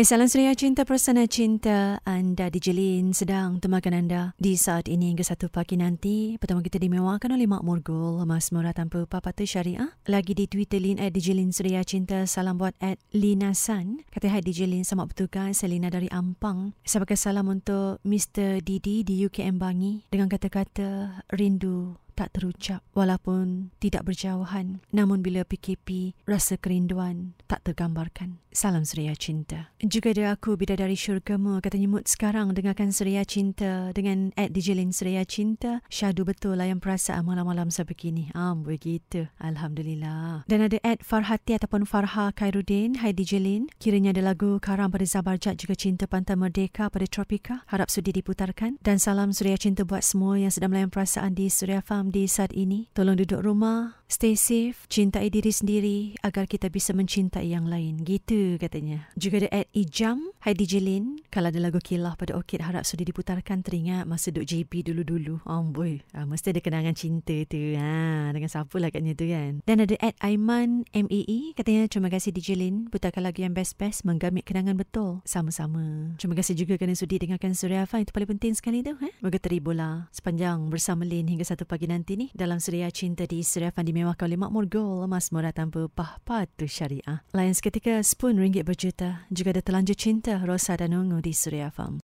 Hey, salam suria cinta persana cinta anda di Jelin sedang temakan anda di saat ini hingga satu pagi nanti. Pertama kita dimewahkan oleh Mak Murgul, Mas Murah tanpa papatu syariah. Lagi di Twitter Lin at Jelin Suria Cinta. Salam buat at Lina San. Kata hai Jelin sama bertukar. Selina dari Ampang. Pakai salam untuk Mr. Didi di UKM Bangi dengan kata-kata rindu tak terucap walaupun tidak berjauhan. Namun bila PKP, rasa kerinduan tak tergambarkan. Salam Suria Cinta. Juga ada aku Bidadari Syurgamu katanya mood sekarang dengarkan Suria Cinta dengan Ed Dijelin Suria Cinta. Syadu betul layan perasaan malam-malam sebegini. Ah, begitu. Alhamdulillah. Dan ada Ed Farhati ataupun Farha Khairuddin. Hai Dijelin. Kiranya ada lagu Karam pada Zabarjat juga Cinta Pantai Merdeka pada Tropika. Harap sudi diputarkan. Dan salam Suria Cinta buat semua yang sedang melayan perasaan di Suria Farm di saat ini. Tolong duduk rumah, stay safe, cintai diri sendiri agar kita bisa mencintai yang lain. Gitu katanya. Juga ada Ed Ijam, Heidi Jelin. Kalau ada lagu kilah pada Orchid harap sudah diputarkan teringat masa duduk JB dulu-dulu. Boy, ah, mesti ada kenangan cinta tu. Ha, dengan siapa lah katnya tu kan. Dan ada Ed Aiman MEE. Katanya terima kasih DJ Lin. Putarkan lagu yang best-best menggamit kenangan betul. Sama-sama. Terima kasih juga kerana sudi dengarkan Surya Afan. Itu paling penting sekali tu. Eh? Moga teribulah sepanjang bersama Lin hingga satu pagi nanti ni dalam Suria Cinta di Suria Fan dimewahkan oleh Makmur Gold emas murah tanpa pah patu syariah. Lain seketika spoon ringgit berjuta juga ada telanjur cinta Rosa dan Ungu di Suria Farm.